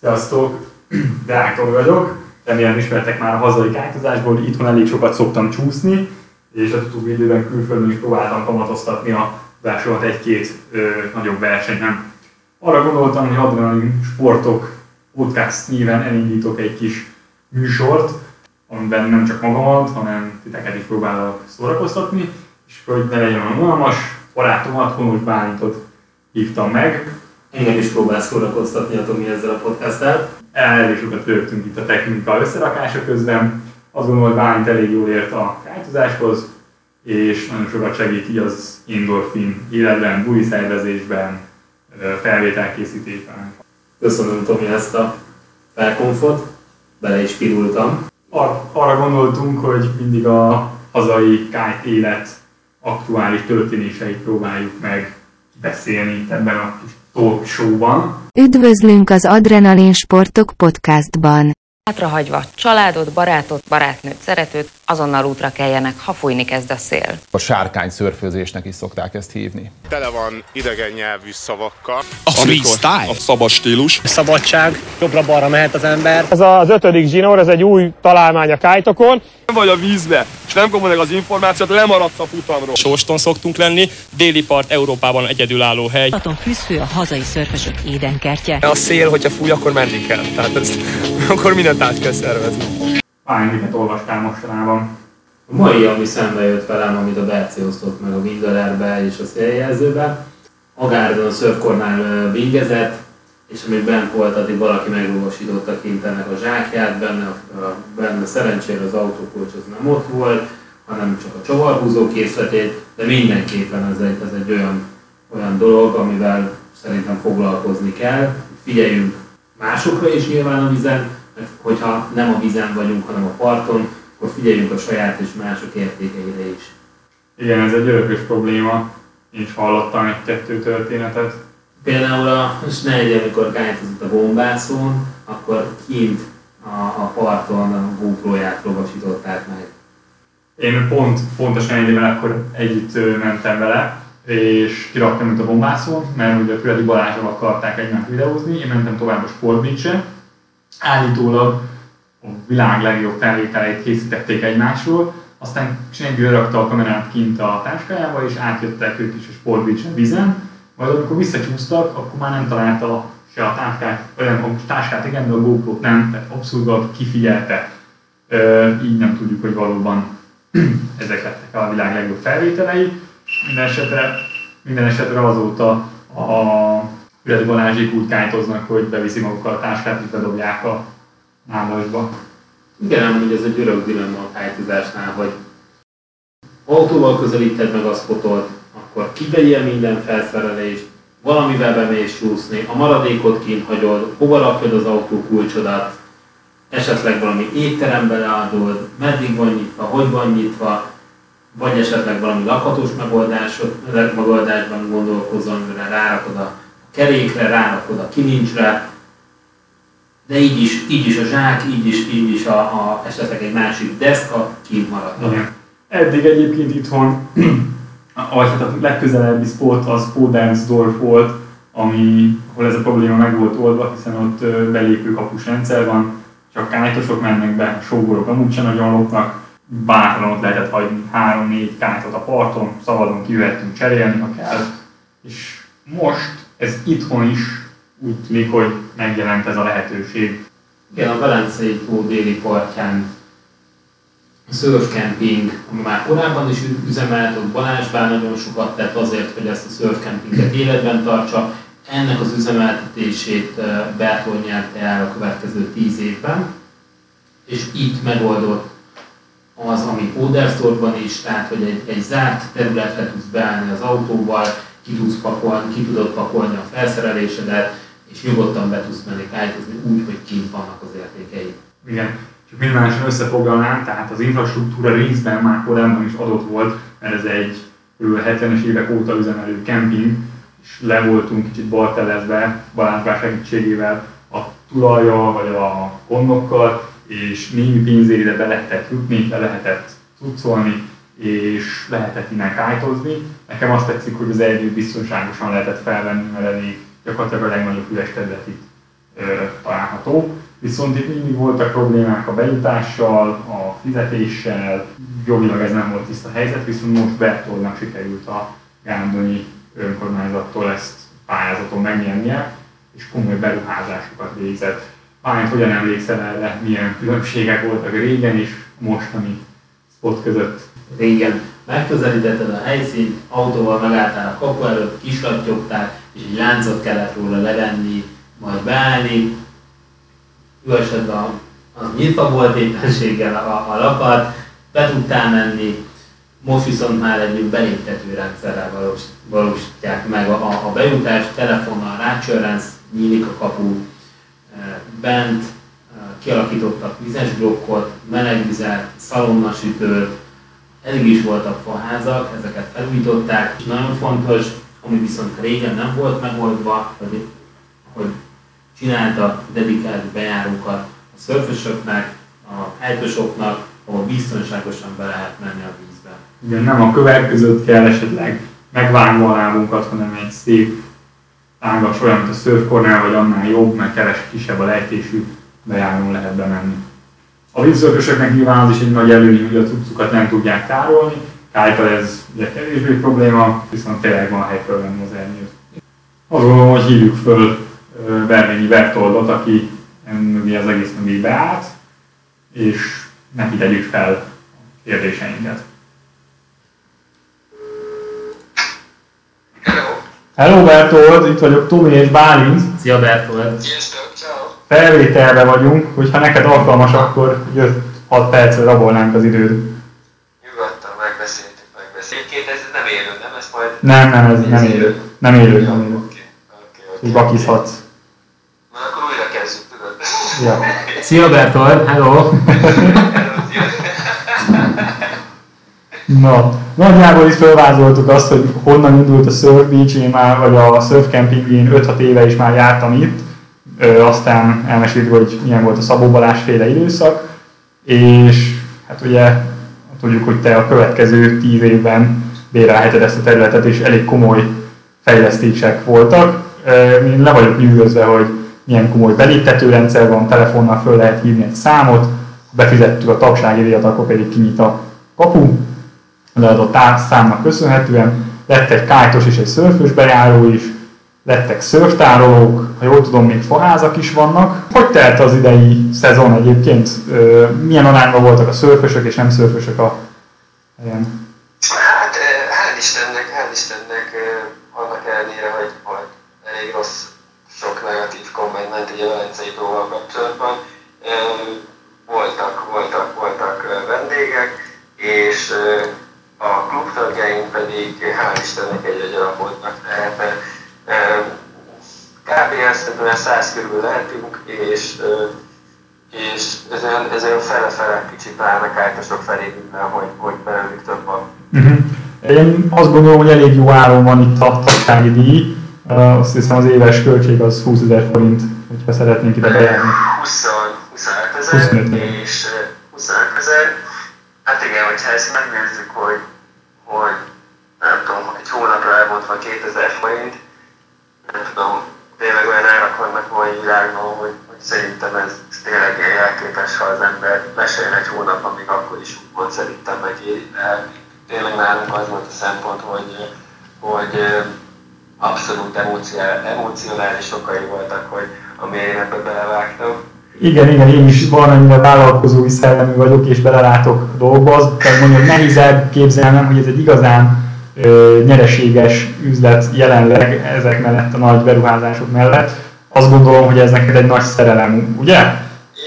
Sziasztok! Deák Tomi vagyok. Remélem ismertek már a hazai kájtozásból, itthon elég sokat szoktam csúszni, és az utóbbi időben külföldön is próbáltam kamatoztatni a versenyokat egy-két ö, nagyobb versenyen. Arra gondoltam, hogy Adrenalin Sportok podcast néven elindítok egy kis műsort, amiben nem csak magamat, hanem titeket is próbálok szórakoztatni, és hogy ne legyen olyan unalmas, barátomat, Honos Bálintot hívtam meg, Engem is próbál szórakoztatni a Tomi ezzel a podcasttel. elég sokat rögtünk itt a technika összerakása közben. Azt gondolom, hogy Bálint elég jól ért a kájtozáshoz, és nagyon sokat segít így az endorfin életben, buli szervezésben, felvételkészítésben. Köszönöm Tomi ezt a felkonfot, bele is pirultam. Ar- arra gondoltunk, hogy mindig a hazai kájt élet aktuális történéseit próbáljuk meg beszélni ebben a kis talk show-ban. Üdvözlünk az Adrenalin Sportok podcastban. Hátrahagyva családot, barátot, barátnőt, szeretőt, azonnal útra keljenek, ha fújni kezd a szél. A sárkány szörfőzésnek is szokták ezt hívni. tele van idegen nyelvű szavakkal. A freestyle, a szabad stílus. szabadság, jobbra-balra mehet az ember. Ez az ötödik zsinór, ez egy új találmány a kájtokon. Vagy a vízbe, és nem kapod meg az információt, lemaradsz a futamról. Sóston szoktunk lenni, déli part Európában egyedülálló hely. Balaton fűzfő a hazai szörfösök édenkertje. A szél, hogyha fúj, akkor menni kell. Tehát ezt, akkor mindent át kell szervezni. Bálint, miket olvastál mostanában? A mai, ami szembe jött velem, amit a Berci osztott meg a Wingelerbe és a széljelzőbe, Agárdon a szörfkornál bingezett, és amíg bent volt, addig valaki meglovasította kint ennek a zsákját, benne, benne szerencsére az autókulcs az nem ott volt, hanem csak a csavarhúzó készletét, de mindenképpen ez egy, ez egy olyan, olyan dolog, amivel szerintem foglalkozni kell. Figyeljünk másokra is nyilván a vizen, hogyha nem a vizen vagyunk, hanem a parton, akkor figyeljünk a saját és mások értékeire is. Igen, ez egy örökös probléma. Én is hallottam egy-kettő történetet. Például a Schneider, amikor kájtozott a bombászón, akkor kint a, a parton a GoPro-ját lovasították meg. Én pont, pontosan egy évvel akkor együtt mentem vele, és kiraktam őt a bombászón, mert ugye a Füredi Balázsral akarták egymást videózni, én mentem tovább a Sportbeach-re. Állítólag a világ legjobb felvételeit készítették egymásról, aztán senki rakta a kamerát kint a táskájába, és átjöttek ők is a Sportbeach-en vizen, majd amikor visszacsúsztak, akkor már nem találta se a táskát, nem, a táskát igen, de a GoPro-t nem, tehát abszolút kifigyelte. Ö, így nem tudjuk, hogy valóban ezek lettek a világ legjobb felvételei. Minden esetre, minden esetre azóta a Füredi Balázsék úgy kájtoznak, hogy beviszi magukkal a táskát és bedobják a nálasba. Igen, ám hogy ez egy örök dilemma a kájtozásnál, hogy autóval közelíted meg a spotot, akkor kivegyél minden felszerelést, valamivel bemész csúszni, a maradékot kint hagyod, hova rakod az autó kulcsodat, esetleg valami étterembe leadod, meddig van nyitva, hogy van nyitva, vagy esetleg valami lakhatós megoldásban gondolkozol, mire rárakod a kerékre, rárakod a kilincsre, de így is, így is a zsák, így is, így is a, a esetleg egy másik deszka kint maradnak. Eddig egyébként itthon, vagy hát a legközelebbi spot az Podensdorf volt, ami, ahol ez a probléma meg volt oldva, hiszen ott belépő kapus rendszer van, csak kájtosok mennek be, sógorok amúgy sem nagyon lopnak, bátran ott lehetett hagyni három-négy kájtot a parton, szabadon kijöhettünk cserélni, ha kell. És most ez itthon is úgy tűnik, hogy megjelent ez a lehetőség. Igen, a Velencei tó déli partján surfcamping, ami már korábban is üzemelt, ott Balázs bár nagyon sokat tett azért, hogy ezt a surfcampinget életben tartsa. Ennek az üzemeltetését eh, Bertol nyerte el a következő tíz évben, és itt megoldott az, ami Oderstorban is, tehát hogy egy, egy zárt területre tudsz beállni az autóval, ki, tudsz pakolni, ki tudod pakolni a felszerelésedet, és nyugodtan be tudsz menni kájtozni úgy, hogy kint vannak az értékei. Igen, csak minimálisan összefoglalnám, tehát az infrastruktúra részben már korábban is adott volt, mert ez egy kb. 70-es évek óta üzemelő kemping, és le voltunk kicsit bartelezve Balázs segítségével a tulajjal vagy a gondokkal, és némi pénzért ide be lehetett jutni, le lehetett cuccolni, és lehetett innen kájtozni. Nekem azt tetszik, hogy az erdőt biztonságosan lehetett felvenni, mert elég gyakorlatilag a legnagyobb üres terület itt ö, található tó, viszont itt mindig voltak problémák a bejutással, a fizetéssel, jogilag ez nem volt tiszta helyzet, viszont most Bertoldnak sikerült a Gándonyi önkormányzattól ezt pályázaton megnyernie, és komoly beruházásokat végzett. Pályán hogyan emlékszel erre, milyen különbségek voltak régen és mostani spot között? Régen megközelítetted a helyszínt, autóval megálltál a kapu előtt, kislattyogtál, és egy láncot kellett róla levenni, majd beállni, üvesedve a, az nyitva volt éppenséggel a, a lakat, be tudtál menni, most viszont már egy beléptető rendszerrel valós, valósítják meg a, a, bejutást, telefonnal rácsörrensz, nyílik a kapu, e, bent e, kialakítottak vizes blokkot, melegvizet, szalonnasütőt, elég is voltak faházak, ezeket felújították, és nagyon fontos, ami viszont régen nem volt megoldva, hogy, hogy csináltak dedikált bejárókat a szörfösöknek, a helytosoknak, ahol biztonságosan be lehet menni a vízbe. Igen, nem a kövek között kell esetleg megvágni a lábunkat, hanem egy szép tágas olyan, mint a szörfkornál, vagy annál jobb, mert keves kisebb a lejtésű bejárón lehet bemenni. A vízszörfösöknek nyilván az is egy nagy előny, hogy a cuccukat nem tudják tárolni, Kájtal ez ugye kevésbé probléma, viszont tényleg van hely fölvenni az ernyőt. Azt gondolom, hogy hívjuk föl Bervényi Bertoldot, aki mögé az egész mögé beállt, és neki tegyük fel a kérdéseinket. Hello Bertold, itt vagyok Tomi és Bálint. Szia Bertold! Sziasztok, ciao. Felvételre vagyunk, hogyha neked alkalmas, akkor 5-6 percre rabolnánk az időd. Nyugodtan megbeszéltük, megbeszéltük. Ez nem élő, nem? Ez majd... Nem, nem, ez nem élő. Nem élő, nem élő. Oké, oké. Így. Na akkor újra kezdjük, tudod? Ja. Szia Bertold, hello! Na, nagyjából is felvázoltuk azt, hogy honnan indult a Surf Beach, én már, vagy a Surf Camping, én 5-6 éve is már jártam itt, aztán elmeséltük, hogy milyen volt a Szabó Balázs féle időszak, és hát ugye tudjuk, hogy te a következő 10 évben bérelheted ezt a területet, és elég komoly fejlesztések voltak. Én le vagyok nyűgözve, hogy milyen komoly beléptetőrendszer van, telefonnal föl lehet hívni egy számot, ha befizettük a tagsági díjat, akkor pedig kinyit a kapu, leadott számnak köszönhetően, lett egy kájtos és egy szörfös bejáró is, lettek szörftárolók, ha jól tudom, még faházak is vannak. Hogy telt az idei szezon egyébként? Milyen arányban voltak a szörfösök és nem szörfösök a helyen? Hát, hál' Istennek, hál' Istennek, annak ellenére, hogy, hogy elég rossz, sok negatív komment ment ugye a Velencei kapcsolatban, voltak, voltak, voltak vendégek, és a klubtagjaink pedig hál' Istennek egyre gyarapodnak, tehát eh, eh, kb. szerintem 100 körül lehetünk, és és ez olyan, ez olyan fele-fele kicsit állnak átosok felé minden, hogy, hogy belőlük több van. Uh-huh. Én azt gondolom, hogy elég jó áron van itt a tagsági díj. Azt hiszem az éves költség az 20 ezer forint, hogyha szeretnénk ide bejárni. 20, 25 ezer, 25 ezer. és eh, 25 ezer. Hát igen, hogyha ezt megnézzük, hogy, hogy nem tudom, egy hónapra elmondva 2000 forint, nem tudom, tényleg olyan árak vannak mai világban, hogy, hogy szerintem ez, tényleg elképes, ha az ember mesél egy hónap, amíg akkor is úgymond szerintem megéri. De tényleg nálunk az volt a szempont, hogy, hogy abszolút emocionál- emocionális okai voltak, hogy ami én ebbe belevágtam. Igen, igen, én is valamennyire vállalkozói szellemű vagyok, és belelátok dolgokba. Az, tehát mondjuk nehézebb képzelnem, hogy ez egy igazán nyereséges üzlet jelenleg ezek mellett, a nagy beruházások mellett. Azt gondolom, hogy ez neked egy nagy szerelem, ugye?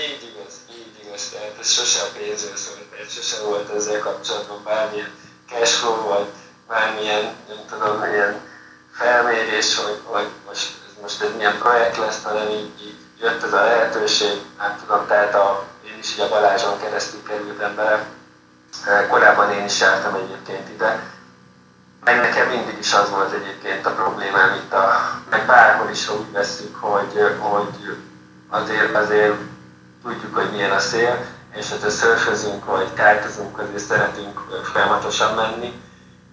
Így igaz, így igaz, tehát ez sose a pénzről szólt, tehát sose volt ezzel kapcsolatban bármilyen cashflow, vagy bármilyen, nem tudom, ilyen felmérés, hogy, hogy most, ez most egy milyen projekt lesz, hanem így, így jött ez a lehetőség, nem tudom, tehát a, én is így a Balázson keresztül kerültem bele, korábban én is jártam egyébként ide, meg nekem mindig is az volt egyébként a problémám itt, a, meg bárhol is, ha úgy veszük, hogy, hogy azért, azért tudjuk, hogy milyen a szél, és hogyha szörfözünk, vagy kártozunk, azért szeretünk folyamatosan menni.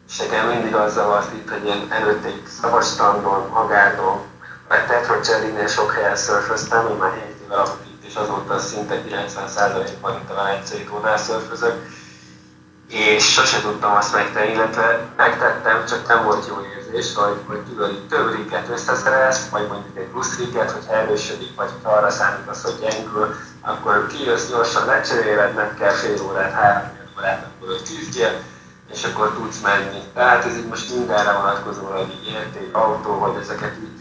És nekem mindig az zavart itt, hogy én előtte egy szabadstrandon, magárdon, Mert Tetro Csellinél sok helyen szörföztem, én már 7 éve lakok itt, és azóta szinte 90%-ban itt a Velencei tónál szörfözök és sose tudtam azt megtenni, illetve megtettem, csak nem volt jó érzés, hogy, hogy tudod, hogy több ringet összeszerelsz, vagy mondjuk egy plusz ringet, hogy erősödik, vagy ha arra számítasz, hogy gyengül, akkor kijössz gyorsan, lecseréled, nem kell fél órát, három órát, akkor küzdjél, és akkor tudsz menni. Tehát ez így most mindenre vonatkozóan így érték, autó, hogy ezeket így,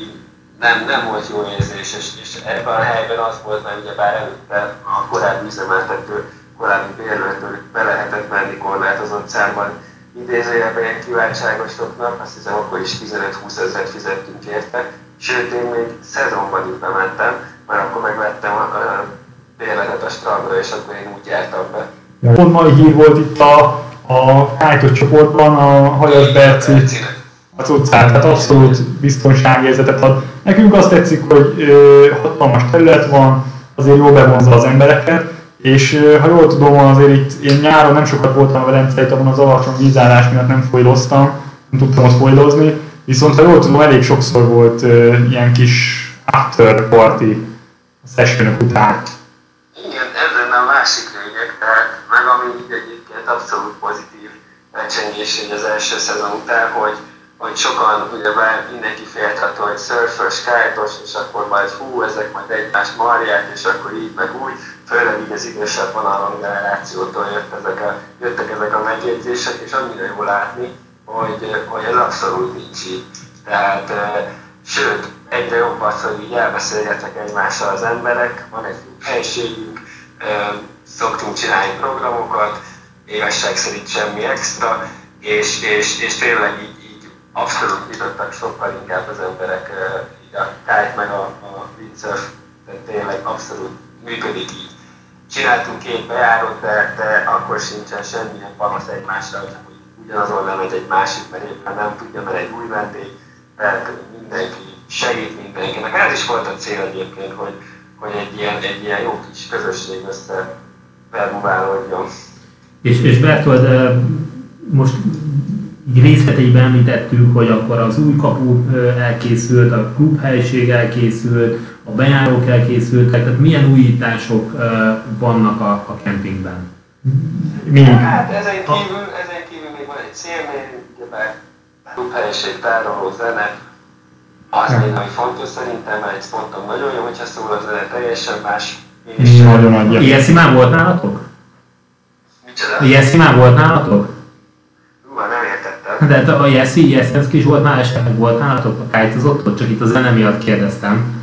így nem, nem volt jó érzés, és, és ebben a helyben az volt, mert ugyebár előtte a korábbi üzemeltető korábbi bérletől be lehetett menni korlátozott számban idézőjelben ilyen kiváltságosoknak, azt hiszem akkor is 15-20 ezeret fizettünk érte, sőt én még szezonban is bementem, mert akkor megvettem a, a bérletet a strandra, és akkor én úgy jártam be. Pont mai hír volt itt a, a kájtos csoportban a Hajas Berci az utcán, tehát abszolút biztonságérzetet ad. Nekünk azt tetszik, hogy ö, hatalmas terület van, azért jó bevonza az embereket, és ha jól tudom, azért itt én nyáron nem sokat voltam a tavon, az alacsony vízállás miatt nem folydoztam, nem tudtam ott folydozni, viszont ha jól tudom, elég sokszor volt uh, ilyen kis after party a sessionök után. Igen, ez lenne a másik lényeg, tehát meg ami egyébként abszolút pozitív lecsengés az első szezon után, hogy hogy sokan ugyebár mindenki félt attól, hogy szörfös, kájtos, és akkor majd hú, ezek majd egymást marják, és akkor így meg úgy, főleg így az idősebb vonalon generációtól jött ezek a, jöttek ezek a megjegyzések, és annyira jó látni, hogy, hogy ez abszolút nincs így. Tehát, sőt, egyre jobb az, hogy így elbeszélgetnek egymással az emberek, van egy helységünk, szoktunk csinálni programokat, évesség szerint semmi extra, és, és, és tényleg így abszolút nyitottak sokkal inkább az emberek így a kite meg a, a windsurf, tényleg abszolút működik így csináltunk két bejárót, de, de akkor sincsen semmilyen panasz egymásra, hogy ugyanazon lemegy egy másik, mert éppen nem tudja, mert egy új vendég, tehát mindenki segít mindenkinek. Ez is volt a cél egyébként, hogy, hogy egy ilyen, egy ilyen jó kis közösség össze permuválódjon. És, és Bertold, most részleteiben említettük, hogy akkor az új kapu elkészült, a klubhelység elkészült, a bejárók elkészültek, tehát milyen újítások vannak a, a kempingben? Mi? Hát ezen kívül, ezen kívül még van egy szélmérő, ugyebár klubhelyiség, tároló zene, az még ami fontos szerintem, mert egy spontom nagyon jó, hogyha szól a zene, teljesen más. És nagyon adja. Ilyen szimán volt nálatok? Micsoda? Ilyen szimán volt nálatok? De hát a Jesse, Jeszenszki is volt már esetleg volt nálatok? A kájtozott ott? Csak itt a zene miatt kérdeztem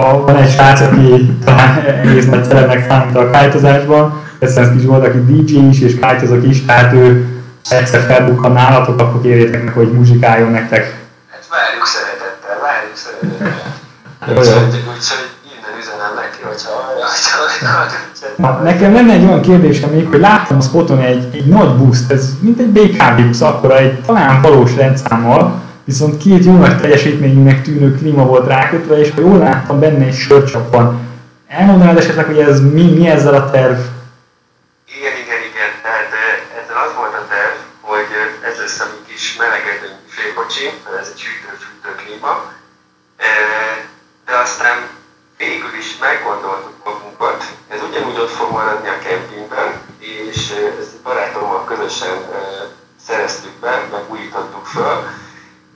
ha van egy srác, aki talán egész nagy szerepnek számít a kájtozásban, ez is volt, aki DJ is és kájtozok is, tehát ő egyszer felbukkan nálatok, akkor kérjétek meg, hogy muzsikáljon nektek. Hát várjuk szeretettel, várjuk szeretettel. Úgyhogy úgy, innen üzenem neki, hogyha Na, nekem lenne egy olyan kérdésem még, hogy láttam a spoton egy, egy nagy buszt, ez mint egy BKB busz, akkor egy talán valós rendszámmal, viszont két jó nagy teljesítményűnek tűnő klíma volt rákötve, és ha jól láttam, benne egy sörcsap van. Elmondanád esetleg, hogy ez mi, mi ezzel a terv? Igen, igen, igen. Tehát ezzel az volt a terv, hogy ez lesz a mi kis melegedő félkocsi, ez egy hűtő-fűtő klíma. De aztán végül is meggondoltuk magunkat, ez ugyanúgy ott fog maradni a kempingben, és ezt barátommal közösen szereztük be, meg újítottuk föl,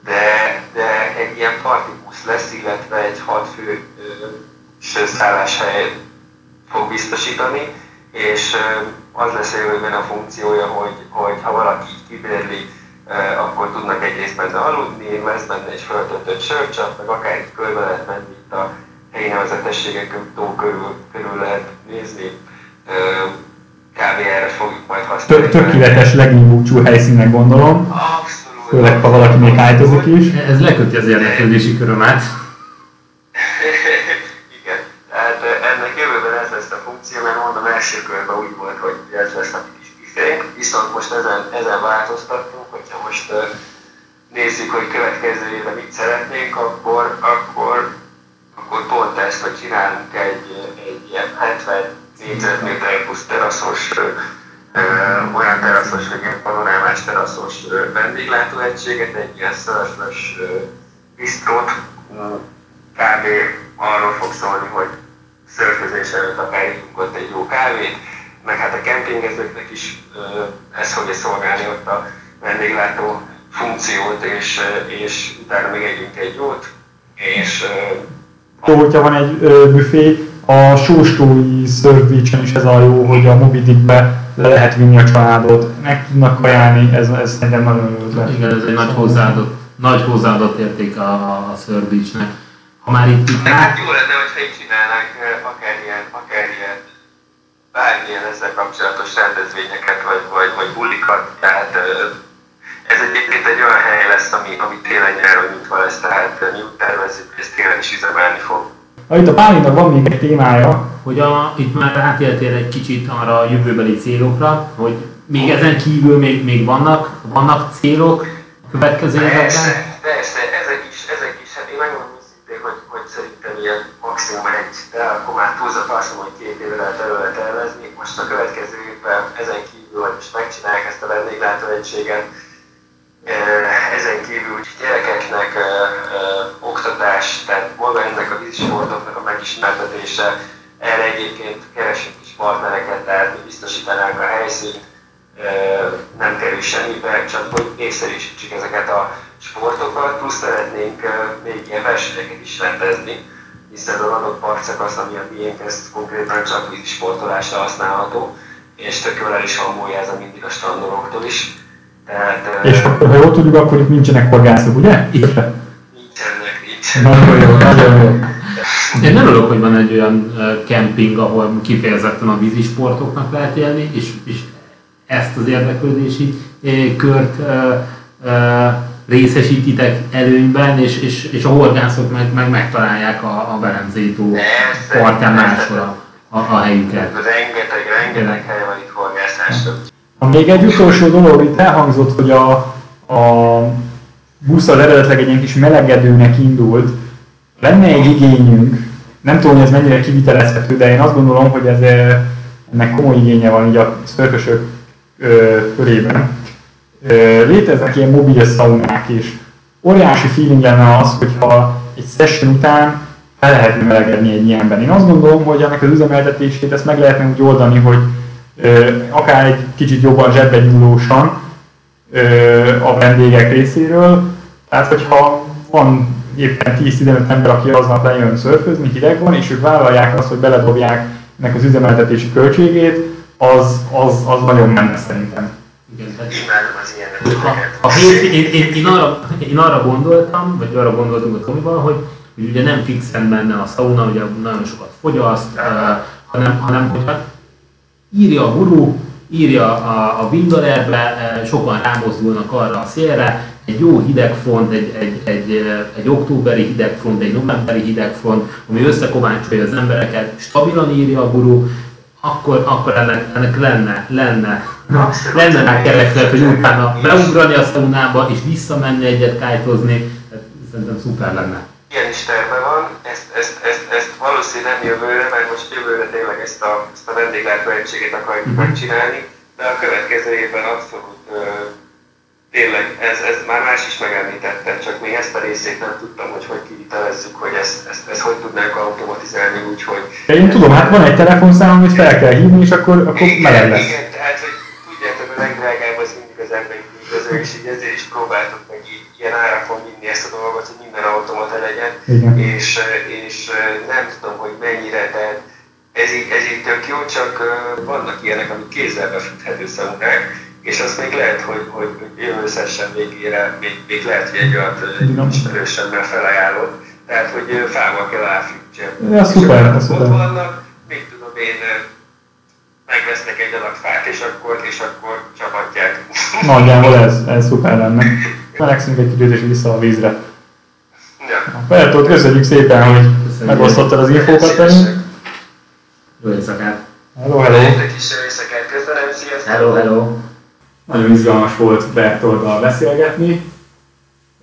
de, de egy ilyen partibusz lesz, illetve egy hat fő szálláshely fog biztosítani, és az lesz jövőben a funkciója, hogy, hogy ha valaki így kibérli, akkor tudnak egy részben benne aludni, lesz benne egy föltöltött sörcsap, meg akár itt körbe lehet menni itt a helyi nevezetességek tó körül, körül lehet nézni. Kb. erre fogjuk majd használni. Tökéletes legénybúcsú helyszínnek gondolom. Abszolút Főleg, ha valaki még hájtozik is. Ez leköti az érdeklődési körömet. Igen, tehát ennek jövőben ez lesz a funkció, mert mondom, első körben úgy volt, hogy ez lesz a kis büfénk, viszont most ezen, ezen változtattunk, hogyha most nézzük, hogy következő évben mit szeretnénk, akkor, akkor, akkor pont ezt, hogy csinálunk egy, egy ilyen 70 négyzetméter plusz teraszos uh, olyan teraszos, vagy ilyen panorámás teraszos vendéglátóegységet, egy ilyen szörfös bistrót kb. arról fog szólni, hogy szörfözés előtt akár ígyunk ott egy jó kávét, meg hát a kempingezőknek is ez fogja szolgálni ott a vendéglátó funkciót, és, és utána még együnk egy jót, és hogyha van egy ö, büfé, a sóstói szörvícsen is ez a jó, hogy a Mobidikbe le lehet vinni a családot, meg tudnak kajálni, ez, ez szerintem nagyon jó ötlet. Igen, ez egy nagy hozzáadott, nagy hozzáadott érték a, a Beach-nek. Ha már itt, itt Hát jó lenne, hogyha így csinálnánk akár ilyen, akár ilyen bármilyen ezzel kapcsolatos rendezvényeket, vagy, vagy, vagy bulikat, tehát ez egyébként egy olyan hely lesz, ami, ami télen nyáron nyitva lesz, tehát mi úgy tervezzük, hogy ez télen is üzemelni fog. Ah, itt a Pálinak van még egy témája, hogy a, itt már átéltél egy kicsit arra a jövőbeli célokra, hogy még ezen kívül még, még vannak, vannak célok a következő években? Persze, persze, ezek is, ezek is, hát én megmondom őszintén, hogy, hogy szerintem ilyen maximum egy, de akkor már túlzott azt mondom, hogy két évre lehet előre tervezni. Most a következő évben ezen kívül, hogy most megcsinálják ezt a vendéglátóegységet, ezen kívül gyerekeknek oktatás, tehát maga ennek a vízisportoknak a megismertetése, erre egyébként keresünk is partnereket, tehát mi biztosítanánk a helyszínt, nem kerül semmibe, csak hogy népszerűsítsük ezeket a sportokat, plusz szeretnénk még ilyen versenyeket is rendezni, hiszen az adott parkszakasz, ami a miénk, ez konkrétan csak vízi sportolásra használható, és tök jól is hangolja ez a mindig a strandolóktól is. Tehát, és ha jól tudjuk, akkor itt nincsenek horgászok, ugye? Nincsenek, nincsenek. Nagyon jó, nagyon jó. Én nem örülök, hogy van egy olyan kemping, ahol kifejezetten a vízisportoknak lehet élni, és, és ezt az érdeklődési kört részesítitek előnyben, és, és, és a horgászok meg, meg megtalálják a, a Berencei tó partján máshol a, a, a helyüket. Rengeteg, rengeteg hely van itt horgászásra. Még egy utolsó dolog, itt elhangzott, hogy a, a busz az eredetileg egy ilyen kis melegedőnek indult. Lenne egy igényünk, nem tudom, hogy ez mennyire kivitelezhető, de én azt gondolom, hogy ez, ennek komoly igénye van így a szörfösök körében. Léteznek ilyen mobil szaunák is. Óriási feeling lenne az, hogyha egy session után fel lehetne melegedni egy ilyenben. Én azt gondolom, hogy ennek az üzemeltetését ezt meg lehetne úgy oldani, hogy akár egy kicsit jobban zsebbe nyúlósan a vendégek részéről. Tehát, hogyha van éppen 10-15 ember, aki aznap lejön szörfözni, hideg van, és ők vállalják azt, hogy beledobják ennek az üzemeltetési költségét, az, az, az nagyon menne szerintem. Igen, tehát Imádom az ilyeneket. a hétfő, én, én, én, arra, én arra gondoltam, vagy arra gondoltunk a Tomival, hogy, hogy ugye nem fixen benne a sauna, ugye nagyon sokat fogyaszt, hanem, hanem hogy hát írja a guru, írja a, a Windolerbe, sokan rámozdulnak arra a szélre, egy jó hidegfront, egy, egy, egy, egy októberi hidegfront, egy novemberi hidegfront, ami összekovácsolja az embereket, stabilan írja a guru, akkor, akkor ennek, ennek lenne, lenne, lenne rá kereslet, hogy utána beugrani a szaunába és visszamenni egyet kájtozni, szerintem szuper lenne. Ilyen is terve van, ezt, ezt, ezt, ezt valószínűleg nem jövőre, mert most jövőre tényleg ezt a, ezt a vendéglátóegységet akarjuk uh-huh. megcsinálni, de a következő évben abszolút uh, tényleg, ez, ez már más is megemlítette, csak még ezt a részét nem tudtam, hogy hogy kivitelezzük, hogy ezt, ezt, ezt hogy tudnánk automatizálni úgy, hogy... De én tudom, hát van egy telefonszám, amit fel kell hívni, és akkor, akkor igen, lesz. Igen, tehát, hogy tudjátok, a legdrágább az mindig az emberi üldöző, és így ezért is próbáltuk meg így ilyen árakon vinni ezt a dolgot, hogy automata legyen, Igen. és, és nem tudom, hogy mennyire, tehát ez így, ez így tök jó, csak vannak ilyenek, amik kézzel befűthető szaunák, és azt még lehet, hogy, hogy jövő session végére még, még lehet, hogy egy olyat ismerősemmel felajánlott. Tehát, hogy fával kell elfűtse. Ja, szuper, és szuper. Ott vannak, még tudom én, megvesznek egy adag fát, és akkor, és akkor csapatják. Nagyjából ez, ez szuper lenne. Melegszünk egy kicsit és vissza a vízre. Bertolt, köszönjük szépen, hogy megosztottad az infókat velünk. Jó éjszakát! Hello, hello! Nektek is jó éjszakát, köszönöm, sziasztok! Hello, hello! Nagyon izgalmas volt Bertolddal beszélgetni.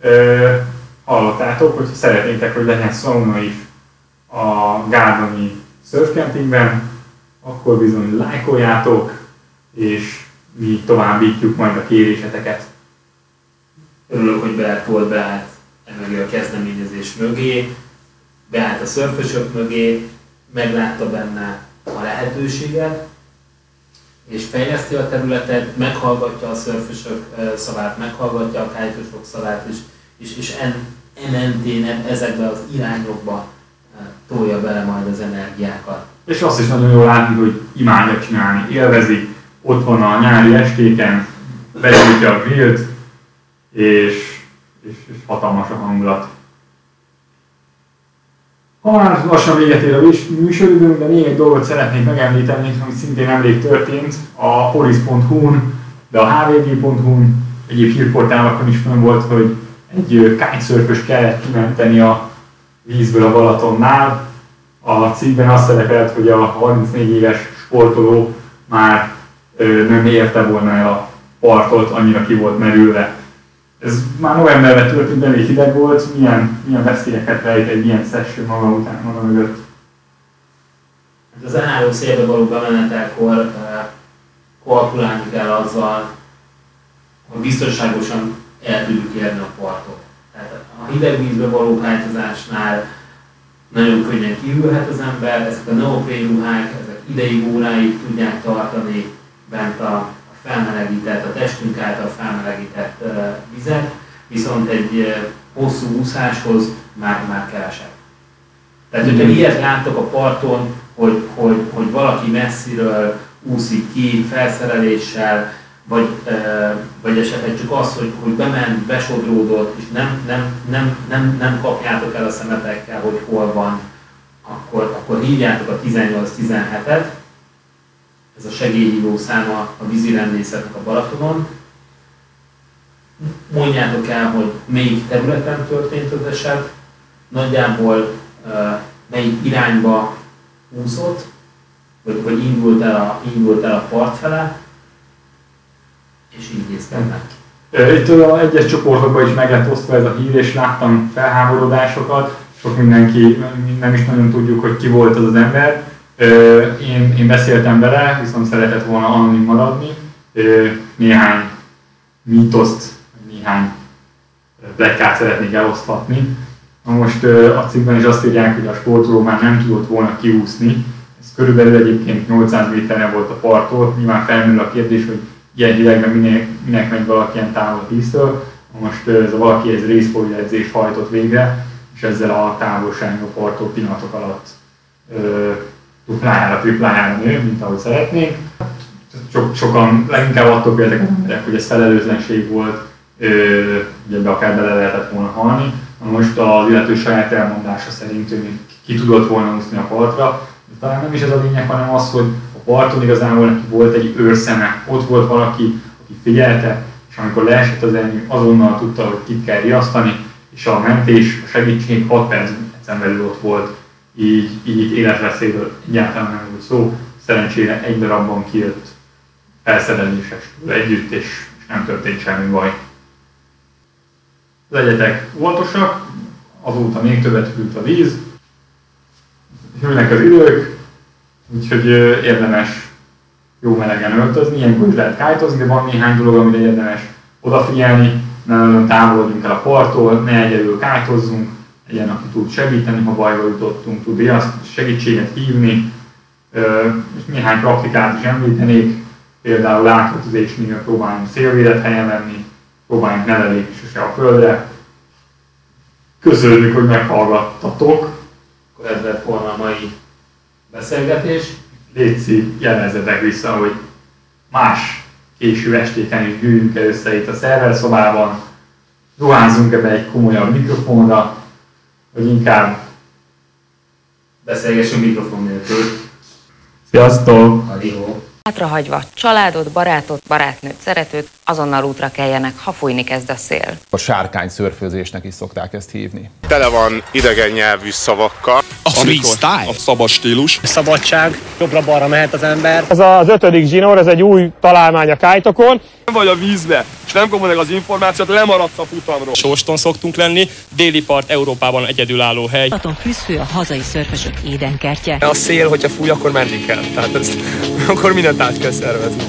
Ö, hallottátok, hogy szeretnétek, hogy legyen szauna is a Gárdoni surfcampingben, akkor bizony lájkoljátok, és mi továbbítjuk majd a kéréseteket. Örülök, hogy Bertolt beállt emögé a kezdeményezés mögé, beállt a szörfösök mögé, meglátta benne a lehetőséget, és fejleszti a területet, meghallgatja a szörfösök szavát, meghallgatja a kájtosok szavát, és, és, és en, en ezekbe az irányokba tolja bele majd az energiákat. És azt is nagyon jól látni, hogy imádja csinálni, élvezi, ott van a nyári estéken, begyújtja a grillt, és, és, és hatalmas a hangulat. Ha már lassan véget ér a műsoridőnk, de még egy dolgot szeretnék megemlíteni, ami szintén nemrég történt, a polis.hu-n, de a hvg.hu-n, egyéb hírportálokon is fönn volt, hogy egy kitesurfös kellett kimenteni a vízből a Balatonnál. A cikkben azt szerepelt, hogy a 34 éves sportoló már nem érte volna el a partot, annyira ki volt merülve. Ez már novemberben történt, elég hideg volt, milyen, milyen veszélyeket rejt egy ilyen session maga után, maga mögött? Hát az enálló szélbe való bemenetelkor uh, kalkulálni kell azzal, hogy biztonságosan el tudjuk érni a partot. Tehát a hideg vízbe való hájtozásnál nagyon könnyen kívülhet az ember, ezek a neoprén ruhák, ezek ideig, óráig tudják tartani bent a felmelegített, a testünk által felmelegített vizet, viszont egy hosszú úszáshoz már, már keresek. Tehát, hogyha ilyet láttok a parton, hogy, hogy, hogy valaki messziről úszik ki felszereléssel, vagy, vagy esetleg csak az, hogy, hogy bement, besodródott, és nem, nem, nem, nem, nem kapjátok el a szemetekkel, hogy hol van, akkor, akkor hívjátok a 18-17-et, ez a segélyhívó száma a vízirendészetnek a Balatonon. Mondjátok el, hogy melyik területen történt az eset, nagyjából melyik irányba úszott, vagy, vagy indult, el a, indult el a part fele, és így nézkednek. Itt a egyes csoportokban is meg lett osztva ez a hír, és láttam felháborodásokat, sok mindenki, nem is nagyon tudjuk, hogy ki volt az az ember, én, én beszéltem vele, viszont szeretett volna anonim maradni. Néhány mítoszt, néhány plekkát szeretnék elosztatni. Na most a cikkben is azt írják, hogy a sportoló már nem tudott volna kiúszni. Ez körülbelül egyébként 800 méterre volt a parttól. Nyilván felmerül a kérdés, hogy ilyen hidegben minek, minek megy valaki ilyen távol a víztől. Most ez a valaki részfolya edzést hajtott végre, és ezzel a távolság a parttól pillanatok alatt duplájára, triplájára nő, mint ahogy szeretnénk. Sok, sokan leginkább attól emberek, hogy ez felelőtlenség volt, ugye ebbe akár bele lehetett volna halni. Most az illető saját elmondása szerint ő ki tudott volna úszni a partra, de talán nem is ez a lényeg, hanem az, hogy a parton igazából neki volt egy őrszeme, ott volt valaki, aki figyelte, és amikor leesett az elnyő, azonnal tudta, hogy kit kell riasztani, és a mentés, a segítség 6 percen belül ott volt így, így életveszélyről egyáltalán nem volt szó. Szerencsére egy darabban kijött felszereléses együtt, és, nem történt semmi baj. Legyetek óvatosak, azóta még többet hűlt a víz, hűlnek az idők, úgyhogy érdemes jó melegen öltözni, ilyenkor is lehet kájtozni, de van néhány dolog, amire érdemes odafigyelni, ne nagyon távolodjunk el a parttól, ne egyedül kájtozzunk, legyen, aki tud segíteni, ha bajba jutottunk, tud azt segítséget hívni, és néhány praktikát is említenék, például átkötözésnél próbáljunk szélvédett helyen lenni, próbáljunk ne lelépni sose a földre. Köszönjük, hogy meghallgattatok. Akkor ez lett volna a mai beszélgetés. Léci, jelezzetek vissza, hogy más késő estéken is gyűjjünk el össze itt a szerverszobában, ruházunk ebbe egy komolyabb mikrofonra, hogy inkább beszélgessünk mikrofon nélkül. Sziasztok! Adió! Hátrahagyva családot, barátot, barátnőt, szeretőt, azonnal útra keljenek, ha fújni kezd a szél. A sárkány szörfőzésnek is szokták ezt hívni. Tele van idegen nyelvű szavakkal. A freestyle, a szabad stílus. Szabadság, jobbra-balra mehet az ember. Ez az ötödik zsinór, ez egy új találmány a kájtokon. Vagy a vízbe, és nem kapod meg az információt, lemaradsz a futamról. Sóston szoktunk lenni, déli part Európában egyedülálló hely. Balaton fűzfő a hazai szörfösök édenkertje. A szél, hogyha fúj, akkor menni kell. Tehát ezt, akkor mindent át kell szervezni.